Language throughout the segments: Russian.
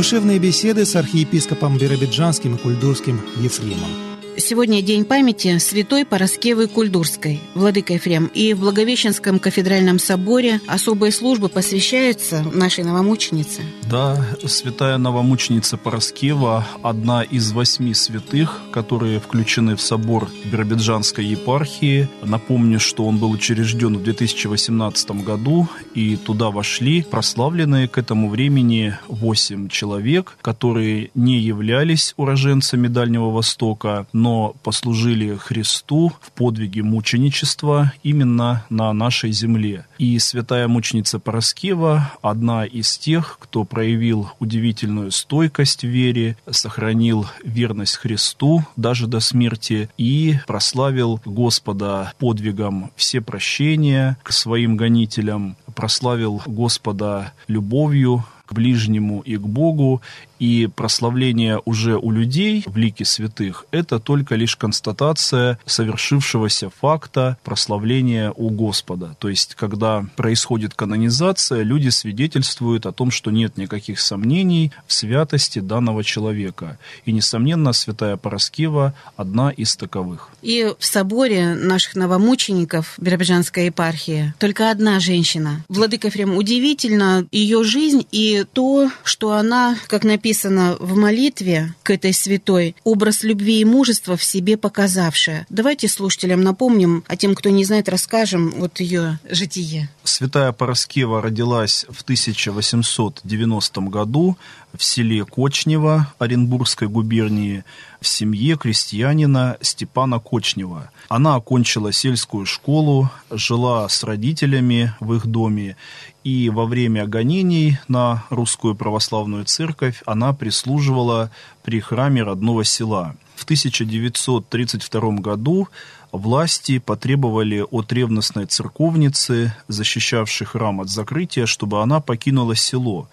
Душевные беседы с архиепископом Биробиджанским и Кульдурским Ефремом. Сегодня день памяти святой Пороскевы Кульдурской, владыка Ефрем. И в Благовещенском кафедральном соборе особые службы посвящаются нашей новомученице. Да, святая новомученица Пороскева – одна из восьми святых, которые включены в собор Биробиджанской епархии. Напомню, что он был учрежден в 2018 году, и туда вошли прославленные к этому времени восемь человек, которые не являлись уроженцами Дальнего Востока, но но послужили Христу в подвиге мученичества именно на нашей земле. И святая мученица Пороскева – одна из тех, кто проявил удивительную стойкость в вере, сохранил верность Христу даже до смерти и прославил Господа подвигом все прощения к своим гонителям, прославил Господа любовью к ближнему и к Богу, и прославление уже у людей в лике святых – это только лишь констатация совершившегося факта прославления у Господа. То есть, когда происходит канонизация, люди свидетельствуют о том, что нет никаких сомнений в святости данного человека. И, несомненно, святая Пороскева – одна из таковых. И в соборе наших новомучеников Биробиджанской епархии только одна женщина. Владыка Ефрем, удивительно ее жизнь и то, что она, как написано, в молитве к этой святой образ любви и мужества в себе показавшая. Давайте слушателям напомним, а тем, кто не знает, расскажем вот ее житие. Святая Пороскева родилась в 1890 году в селе Кочнево Оренбургской губернии в семье крестьянина Степана Кочнева. Она окончила сельскую школу, жила с родителями в их доме, и во время гонений на русскую православную церковь она прислуживала при храме родного села. В 1932 году власти потребовали от ревностной церковницы, защищавшей храм от закрытия, чтобы она покинула село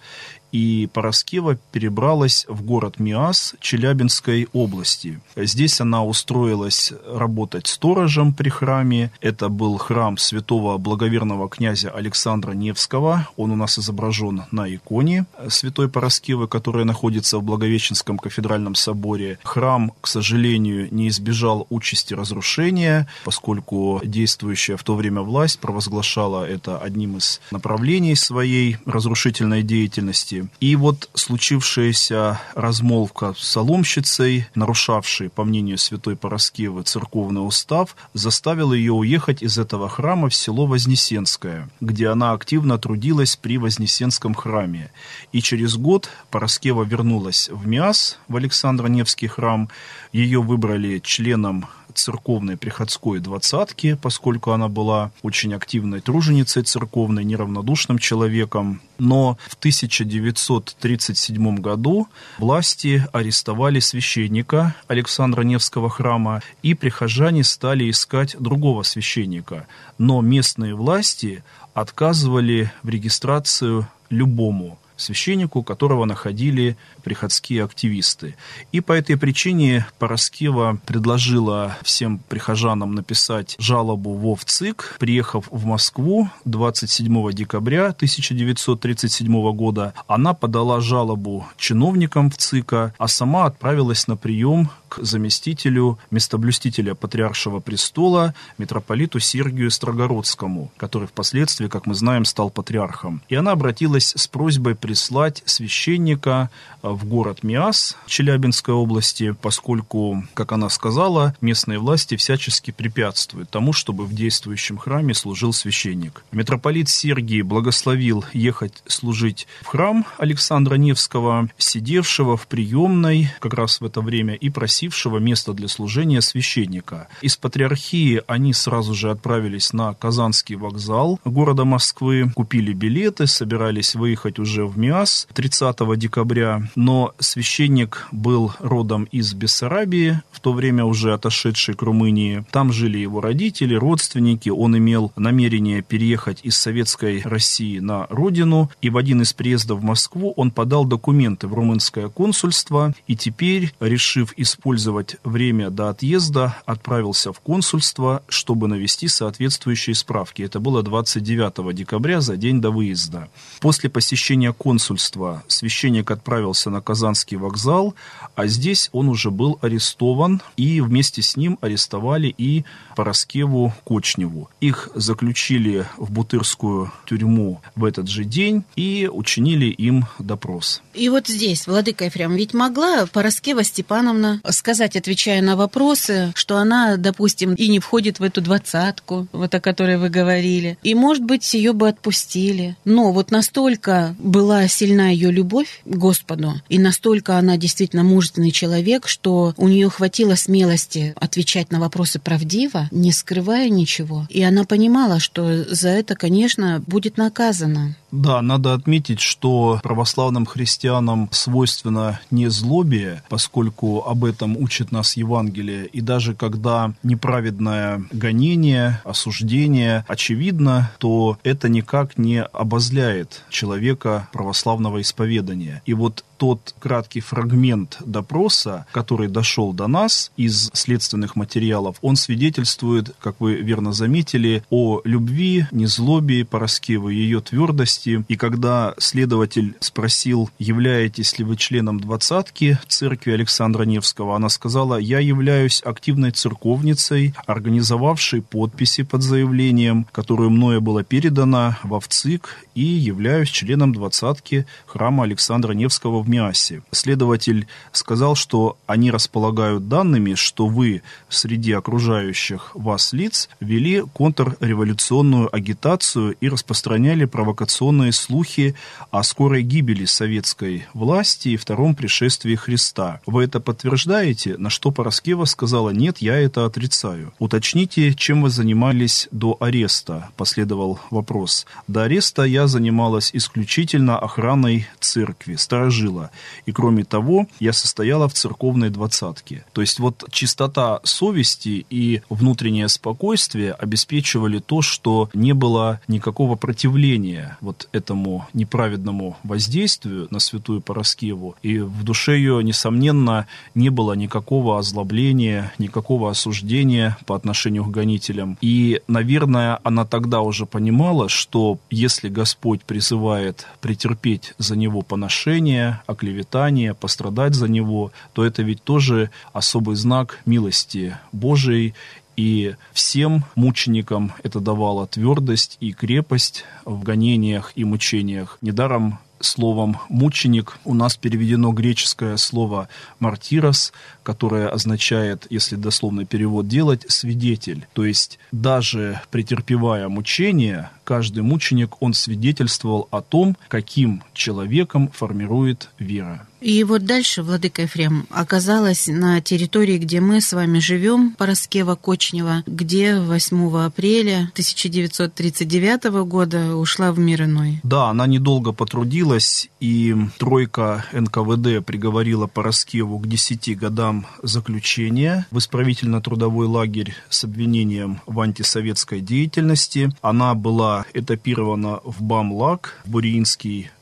и Пороскева перебралась в город Миас Челябинской области. Здесь она устроилась работать сторожем при храме. Это был храм святого благоверного князя Александра Невского. Он у нас изображен на иконе святой Пороскевы, которая находится в Благовещенском кафедральном соборе. Храм, к сожалению, не избежал участи разрушения, поскольку действующая в то время власть провозглашала это одним из направлений своей разрушительной деятельности. И вот случившаяся размолвка с соломщицей, нарушавшей, по мнению святой Пороскевы, церковный устав, заставила ее уехать из этого храма в село Вознесенское, где она активно трудилась при Вознесенском храме. И через год Пороскева вернулась в Миас, в Александро-Невский храм. Ее выбрали членом церковной приходской двадцатки, поскольку она была очень активной труженицей церковной, неравнодушным человеком. Но в 1937 году власти арестовали священника Александра Невского храма, и прихожане стали искать другого священника. Но местные власти отказывали в регистрацию любому священнику, которого находили приходские активисты. И по этой причине Пороскева предложила всем прихожанам написать жалобу в ОВЦИК, приехав в Москву 27 декабря 1937 года. Она подала жалобу чиновникам в ЦИКа, а сама отправилась на прием к заместителю местоблюстителя Патриаршего престола митрополиту Сергию Строгородскому, который впоследствии, как мы знаем, стал патриархом. И она обратилась с просьбой прислать священника э, в город Миас Челябинской области, поскольку, как она сказала, местные власти всячески препятствуют тому, чтобы в действующем храме служил священник. Митрополит Сергий благословил ехать служить в храм Александра Невского, сидевшего в приемной как раз в это время и просил просившего место для служения священника. Из патриархии они сразу же отправились на Казанский вокзал города Москвы, купили билеты, собирались выехать уже в МИАС 30 декабря, но священник был родом из Бессарабии, в то время уже отошедший к Румынии. Там жили его родители, родственники, он имел намерение переехать из Советской России на родину, и в один из приездов в Москву он подал документы в румынское консульство, и теперь, решив использовать использовать время до отъезда, отправился в консульство, чтобы навести соответствующие справки. Это было 29 декабря, за день до выезда. После посещения консульства священник отправился на Казанский вокзал, а здесь он уже был арестован, и вместе с ним арестовали и Пороскеву Кочневу. Их заключили в Бутырскую тюрьму в этот же день и учинили им допрос. И вот здесь, Владыка Ефрем, ведь могла Пороскева Степановна сказать, отвечая на вопросы, что она, допустим, и не входит в эту двадцатку, вот о которой вы говорили. И, может быть, ее бы отпустили. Но вот настолько была сильна ее любовь к Господу, и настолько она действительно мужественный человек, что у нее хватило смелости отвечать на вопросы правдиво, не скрывая ничего. И она понимала, что за это, конечно, будет наказана. Да, надо отметить, что православным христианам свойственно не злобие, поскольку об этом учит нас Евангелие. И даже когда неправедное гонение, осуждение очевидно, то это никак не обозляет человека православного исповедания. И вот тот краткий фрагмент допроса, который дошел до нас из следственных материалов, он свидетельствует, как вы верно заметили, о любви, незлобии Пороскевы, ее твердости. И когда следователь спросил, являетесь ли вы членом двадцатки церкви Александра Невского, она сказала, я являюсь активной церковницей, организовавшей подписи под заявлением, которое мною было передано в ВЦИК, и являюсь членом двадцатки храма Александра Невского в Миасе. Следователь сказал, что они располагают данными, что вы среди окружающих вас лиц вели контрреволюционную агитацию и распространяли провокационные слухи о скорой гибели советской власти и втором пришествии Христа. Вы это подтверждаете? На что Пороскева сказала, нет, я это отрицаю. Уточните, чем вы занимались до ареста, последовал вопрос. До ареста я занималась исключительно охраной церкви, сторожила было. И кроме того, я состояла в церковной двадцатке. То есть вот чистота совести и внутреннее спокойствие обеспечивали то, что не было никакого противления вот этому неправедному воздействию на святую Пороскеву. И в душе ее, несомненно, не было никакого озлобления, никакого осуждения по отношению к гонителям. И, наверное, она тогда уже понимала, что если Господь призывает претерпеть за него поношение, оклеветание, пострадать за него, то это ведь тоже особый знак милости Божией и всем мученикам это давало твердость и крепость в гонениях и мучениях. Недаром словом «мученик» у нас переведено греческое слово «мартирос», которое означает, если дословный перевод делать, «свидетель». То есть даже претерпевая мучения, каждый мученик, он свидетельствовал о том, каким человеком формирует вера. И вот дальше, Владыка Ефрем, оказалась на территории, где мы с вами живем, Пороскева Кочнева, где 8 апреля 1939 года ушла в мир иной. Да, она недолго потрудилась, и тройка НКВД приговорила Пороскеву к 10 годам заключения в исправительно-трудовой лагерь с обвинением в антисоветской деятельности. Она была этапирована в БАМЛАГ, в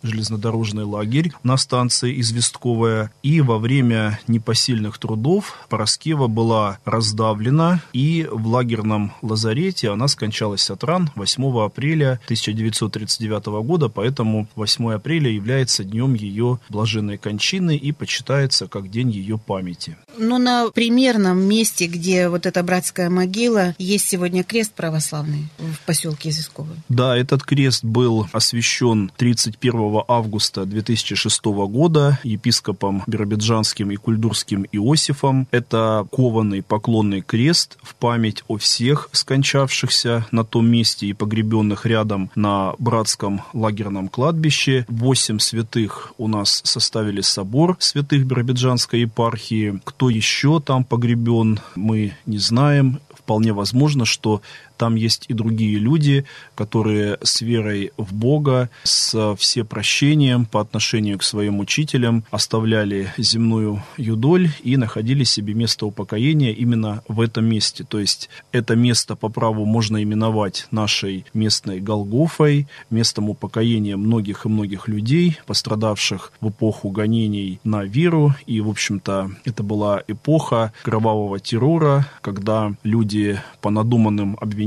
железнодорожный лагерь на станции Известковая. И во время непосильных трудов Пороскева была раздавлена, и в лагерном лазарете она скончалась от ран 8 апреля 1939 года, поэтому 8 апреля является днем ее блаженной кончины и почитается как день ее памяти. Ну, на примерном месте, где вот эта братская могила, есть сегодня крест православный в поселке Известковый. Да, этот крест был освящен 31 августа 2006 года епископом Биробиджанским и Кульдурским Иосифом. Это кованый поклонный крест в память о всех скончавшихся на том месте и погребенных рядом на братском лагерном кладбище. Восемь святых у нас составили собор святых Биробиджанской епархии. Кто еще там погребен, мы не знаем. Вполне возможно, что там есть и другие люди, которые с верой в Бога, с всепрощением по отношению к своим учителям оставляли земную юдоль и находили себе место упокоения именно в этом месте. То есть это место по праву можно именовать нашей местной Голгофой, местом упокоения многих и многих людей, пострадавших в эпоху гонений на веру. И, в общем-то, это была эпоха кровавого террора, когда люди по надуманным обвинениям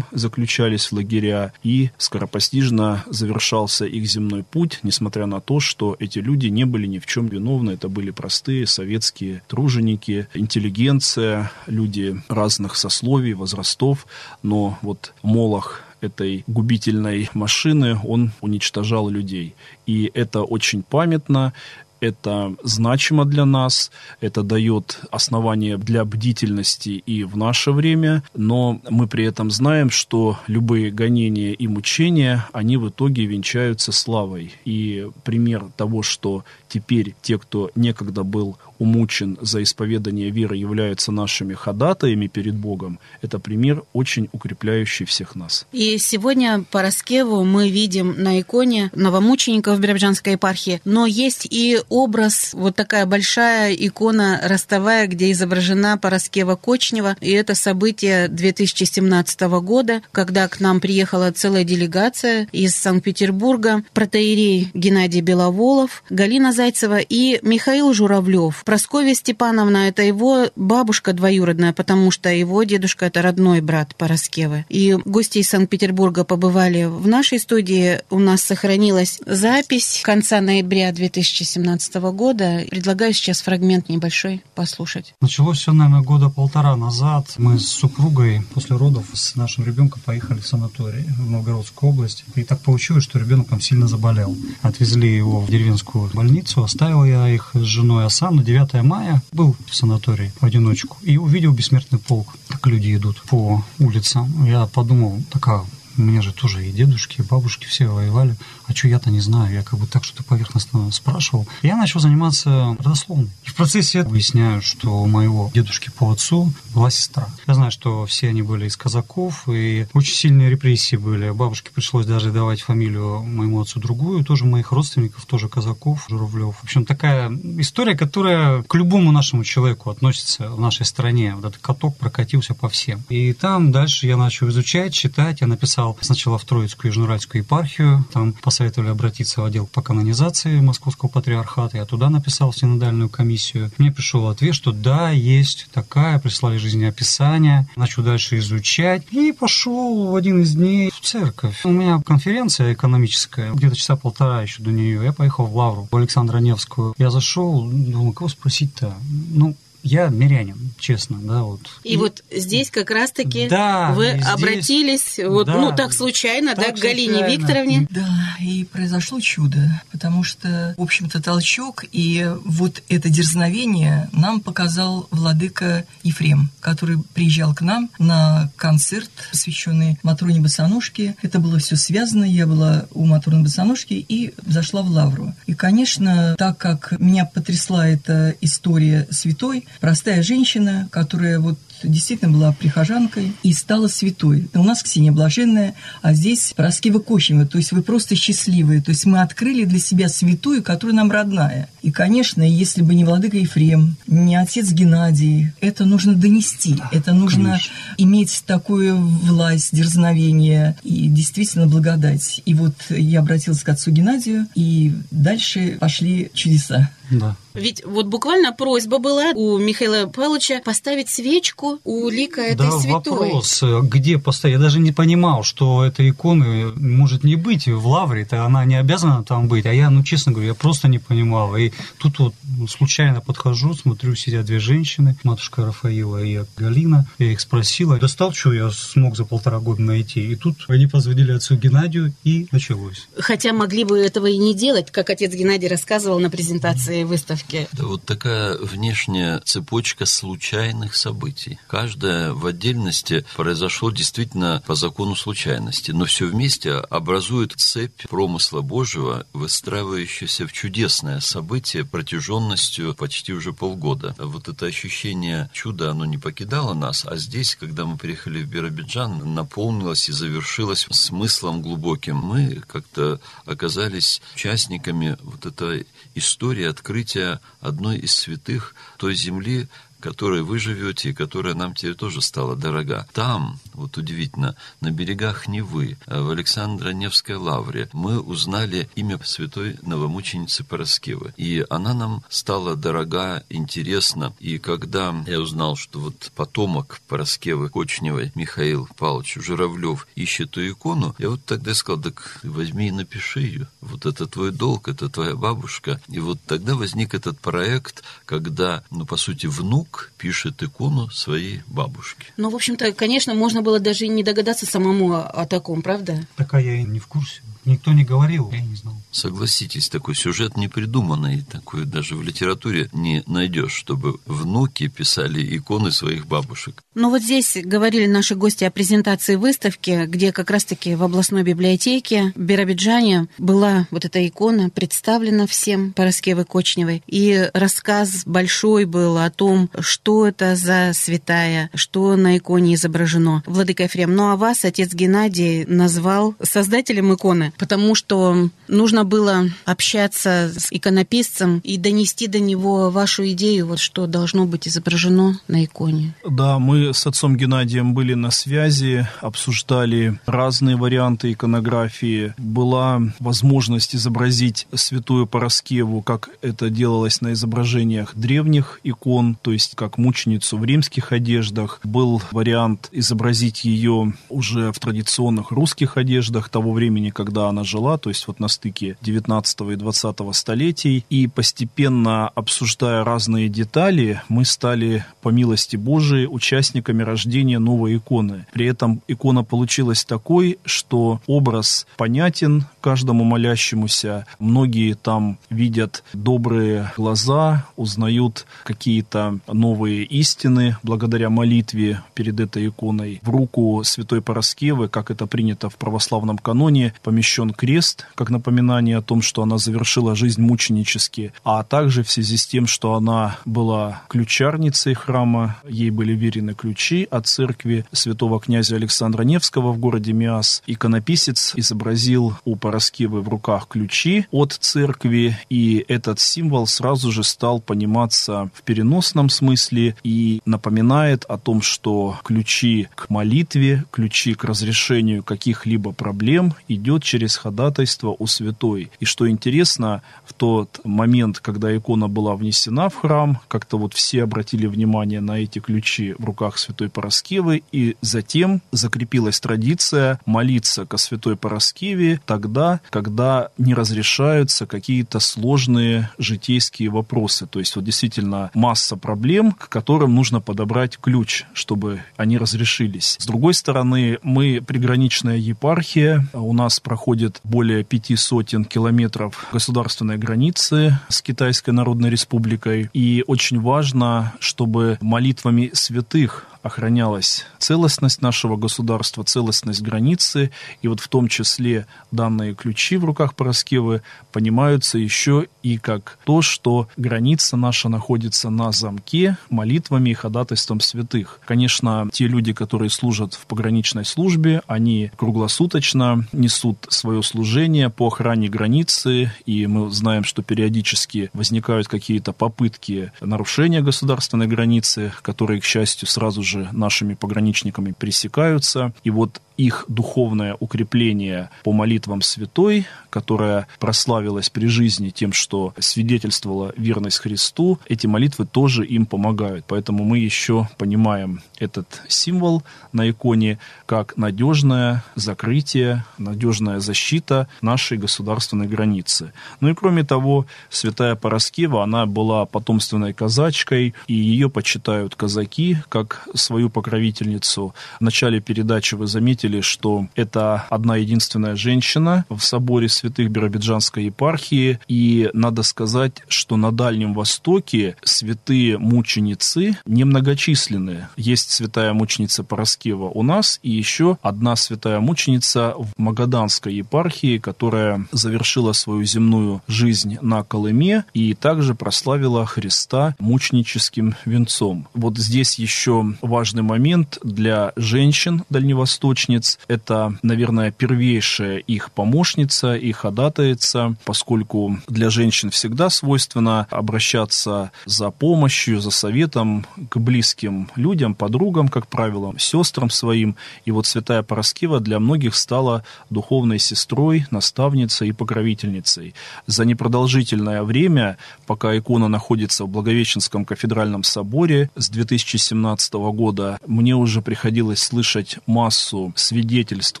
заключались в лагеря, и скоропостижно завершался их земной путь, несмотря на то, что эти люди не были ни в чем виновны. Это были простые советские труженики, интеллигенция, люди разных сословий, возрастов, но вот Молох этой губительной машины, он уничтожал людей. И это очень памятно, это значимо для нас, это дает основание для бдительности и в наше время, но мы при этом знаем, что любые гонения и мучения, они в итоге венчаются славой. И пример того, что теперь те, кто некогда был умучен за исповедание веры, являются нашими ходатаями перед Богом, это пример очень укрепляющий всех нас. И сегодня по Раскеву мы видим на иконе новомучеников Биробиджанской епархии, но есть и образ, вот такая большая икона ростовая, где изображена Пороскева Кочнева, и это событие 2017 года, когда к нам приехала целая делегация из Санкт-Петербурга, протеерей Геннадий Беловолов, Галина Зайцева и Михаил Журавлев. Просковья Степановна – это его бабушка двоюродная, потому что его дедушка – это родной брат Пороскевы. И гости из Санкт-Петербурга побывали в нашей студии. У нас сохранилась запись конца ноября 2017 года. Предлагаю сейчас фрагмент небольшой послушать. Началось все, наверное, года полтора назад. Мы с супругой после родов с нашим ребенком поехали в санаторий в Новгородскую область. И так получилось, что ребенок там сильно заболел. Отвезли его в деревенскую больницу, оставил я их с женой, а сам на 9 9 мая был в санатории в одиночку и увидел бессмертный полк, как люди идут по улицам. Я подумал, такая у меня же тоже и дедушки, и бабушки все воевали. А что я-то не знаю? Я как бы так что-то поверхностно спрашивал. Я начал заниматься родословной. И в процессе выясняю, что у моего дедушки по отцу была сестра. Я знаю, что все они были из казаков, и очень сильные репрессии были. Бабушке пришлось даже давать фамилию моему отцу другую, тоже моих родственников, тоже казаков, Журавлев. В общем, такая история, которая к любому нашему человеку относится в нашей стране. Вот этот каток прокатился по всем. И там дальше я начал изучать, читать. Я написал попал сначала в Троицкую Южноуральскую епархию, там посоветовали обратиться в отдел по канонизации Московского патриархата, я туда написал синодальную комиссию. Мне пришел ответ, что да, есть такая, прислали жизнеописание, начал дальше изучать и пошел в один из дней в церковь. У меня конференция экономическая, где-то часа полтора еще до нее, я поехал в Лавру, в Александра Невскую. Я зашел, думаю, кого спросить-то? Ну, я мирянин, честно, да, вот. И, и вот здесь как раз-таки да, вы здесь, обратились, вот, да, ну, так случайно, так да, к Галине случайно. Викторовне. Да, и произошло чудо, потому что, в общем-то, толчок и вот это дерзновение нам показал владыка Ефрем, который приезжал к нам на концерт, посвященный Матроне Босоножке. Это было все связано, я была у Матроны Босоножки и зашла в Лавру. И, конечно, так как меня потрясла эта история святой, простая женщина, которая вот действительно была прихожанкой и стала святой. У нас Ксения Блаженная, а здесь Раскива Кощева. То есть вы просто счастливые. То есть мы открыли для себя святую, которая нам родная. И, конечно, если бы не владыка Ефрем, не отец Геннадий, это нужно донести. Да, это нужно конечно. иметь такую власть, дерзновение и действительно благодать. И вот я обратилась к отцу Геннадию, и дальше пошли чудеса. Да. Ведь вот буквально просьба была у Михаила Павловича поставить свечку у лика этой да, святой. вопрос, где поставить? Я даже не понимал, что этой иконы может не быть в Лавре-то, она не обязана там быть. А я, ну, честно говоря, я просто не понимал. И тут вот случайно подхожу, смотрю, сидят две женщины, матушка Рафаила и Галина. Я их спросила, достал, что я смог за полтора года найти. И тут они позвонили отцу Геннадию, и началось. Хотя могли бы этого и не делать, как отец Геннадий рассказывал на презентации выставки. Это вот такая внешняя цепочка случайных событий. Каждое в отдельности произошло действительно по закону случайности, но все вместе образует цепь промысла Божьего, выстраивающуюся в чудесное событие протяженностью почти уже полгода. Вот это ощущение чуда, оно не покидало нас, а здесь, когда мы приехали в Биробиджан, наполнилось и завершилось смыслом глубоким. Мы как-то оказались участниками вот этой истории открытия одной из святых той земли, которой вы живете и которая нам теперь тоже стала дорога. Там, вот удивительно, на берегах Невы, в Александро-Невской лавре, мы узнали имя святой новомученицы Пороскевы. И она нам стала дорога, интересна. И когда я узнал, что вот потомок Пороскевы Кочневой Михаил Павлович Журавлев ищет эту икону, я вот тогда сказал, так возьми и напиши ее. Вот это твой долг, это твоя бабушка. И вот тогда возник этот проект, когда, ну, по сути, внук внук пишет икону своей бабушке. Ну, в общем-то, конечно, можно было даже не догадаться самому о таком, правда? Такая я не в курсе. Никто не говорил, я не знал. Согласитесь, такой сюжет не придуманный, такой даже в литературе не найдешь, чтобы внуки писали иконы своих бабушек. Ну вот здесь говорили наши гости о презентации выставки, где как раз-таки в областной библиотеке в Биробиджане была вот эта икона представлена всем Пороскевой Кочневой. И рассказ большой был о том, что это за святая, что на иконе изображено. Владыка Ефрем, ну а вас отец Геннадий назвал создателем иконы потому что нужно было общаться с иконописцем и донести до него вашу идею, вот что должно быть изображено на иконе. Да, мы с отцом Геннадием были на связи, обсуждали разные варианты иконографии. Была возможность изобразить святую Пороскеву, как это делалось на изображениях древних икон, то есть как мученицу в римских одеждах. Был вариант изобразить ее уже в традиционных русских одеждах того времени, когда когда она жила, то есть вот на стыке 19 и 20 столетий. И постепенно, обсуждая разные детали, мы стали, по милости Божией, участниками рождения новой иконы. При этом икона получилась такой, что образ понятен каждому молящемуся. Многие там видят добрые глаза, узнают какие-то новые истины благодаря молитве перед этой иконой. В руку святой Пороскевы, как это принято в православном каноне, помещается помещен крест, как напоминание о том, что она завершила жизнь мученически, а также в связи с тем, что она была ключарницей храма, ей были верены ключи от церкви святого князя Александра Невского в городе Миас. Иконописец изобразил у Пороскевы в руках ключи от церкви, и этот символ сразу же стал пониматься в переносном смысле и напоминает о том, что ключи к молитве, ключи к разрешению каких-либо проблем идет через ходатайство у святой. И что интересно, в тот момент, когда икона была внесена в храм, как-то вот все обратили внимание на эти ключи в руках святой Пороскевы, и затем закрепилась традиция молиться ко святой Пороскеве тогда, когда не разрешаются какие-то сложные житейские вопросы. То есть вот действительно масса проблем, к которым нужно подобрать ключ, чтобы они разрешились. С другой стороны, мы приграничная епархия, у нас проходит проходит более пяти сотен километров государственной границы с Китайской Народной Республикой. И очень важно, чтобы молитвами святых охранялась целостность нашего государства, целостность границы, и вот в том числе данные ключи в руках Пороскевы понимаются еще и как то, что граница наша находится на замке молитвами и ходатайством святых. Конечно, те люди, которые служат в пограничной службе, они круглосуточно несут свое служение по охране границы, и мы знаем, что периодически возникают какие-то попытки нарушения государственной границы, которые, к счастью, сразу же же нашими пограничниками пресекаются. И вот их духовное укрепление по молитвам святой, которая прославилась при жизни тем, что свидетельствовала верность Христу, эти молитвы тоже им помогают. Поэтому мы еще понимаем этот символ на иконе как надежное закрытие, надежная защита нашей государственной границы. Ну и кроме того, святая Пороскева, она была потомственной казачкой, и ее почитают казаки как свою покровительницу. В начале передачи вы заметили, отметили, что это одна единственная женщина в соборе святых Биробиджанской епархии. И надо сказать, что на Дальнем Востоке святые мученицы немногочисленные. Есть святая мученица Пороскева у нас и еще одна святая мученица в Магаданской епархии, которая завершила свою земную жизнь на Колыме и также прославила Христа мученическим венцом. Вот здесь еще важный момент для женщин дальневосточниц. Это, наверное, первейшая их помощница и ходатайца, поскольку для женщин всегда свойственно обращаться за помощью, за советом к близким людям, подругам, как правило, сестрам своим. И вот святая Пороскева для многих стала духовной сестрой, наставницей и покровительницей. За непродолжительное время, пока икона находится в Благовещенском кафедральном соборе с 2017 года, мне уже приходилось слышать массу свидетельств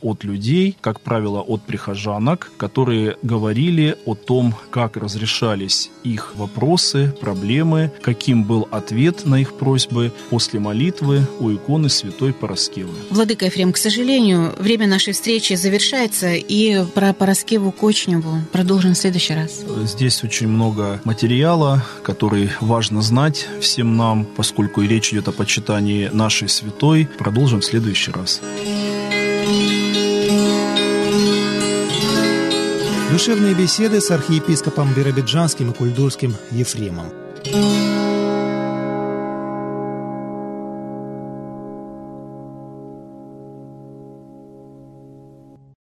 от людей, как правило, от прихожанок, которые говорили о том, как разрешались их вопросы, проблемы, каким был ответ на их просьбы после молитвы у иконы святой Пороскевы. Владыка Ефрем, к сожалению, время нашей встречи завершается, и про Пороскеву Кочневу продолжим в следующий раз. Здесь очень много материала, который важно знать всем нам, поскольку и речь идет о почитании нашей святой. Продолжим в следующий раз. Душевные беседы с архиепископом Биробиджанским и Кульдурским Ефремом.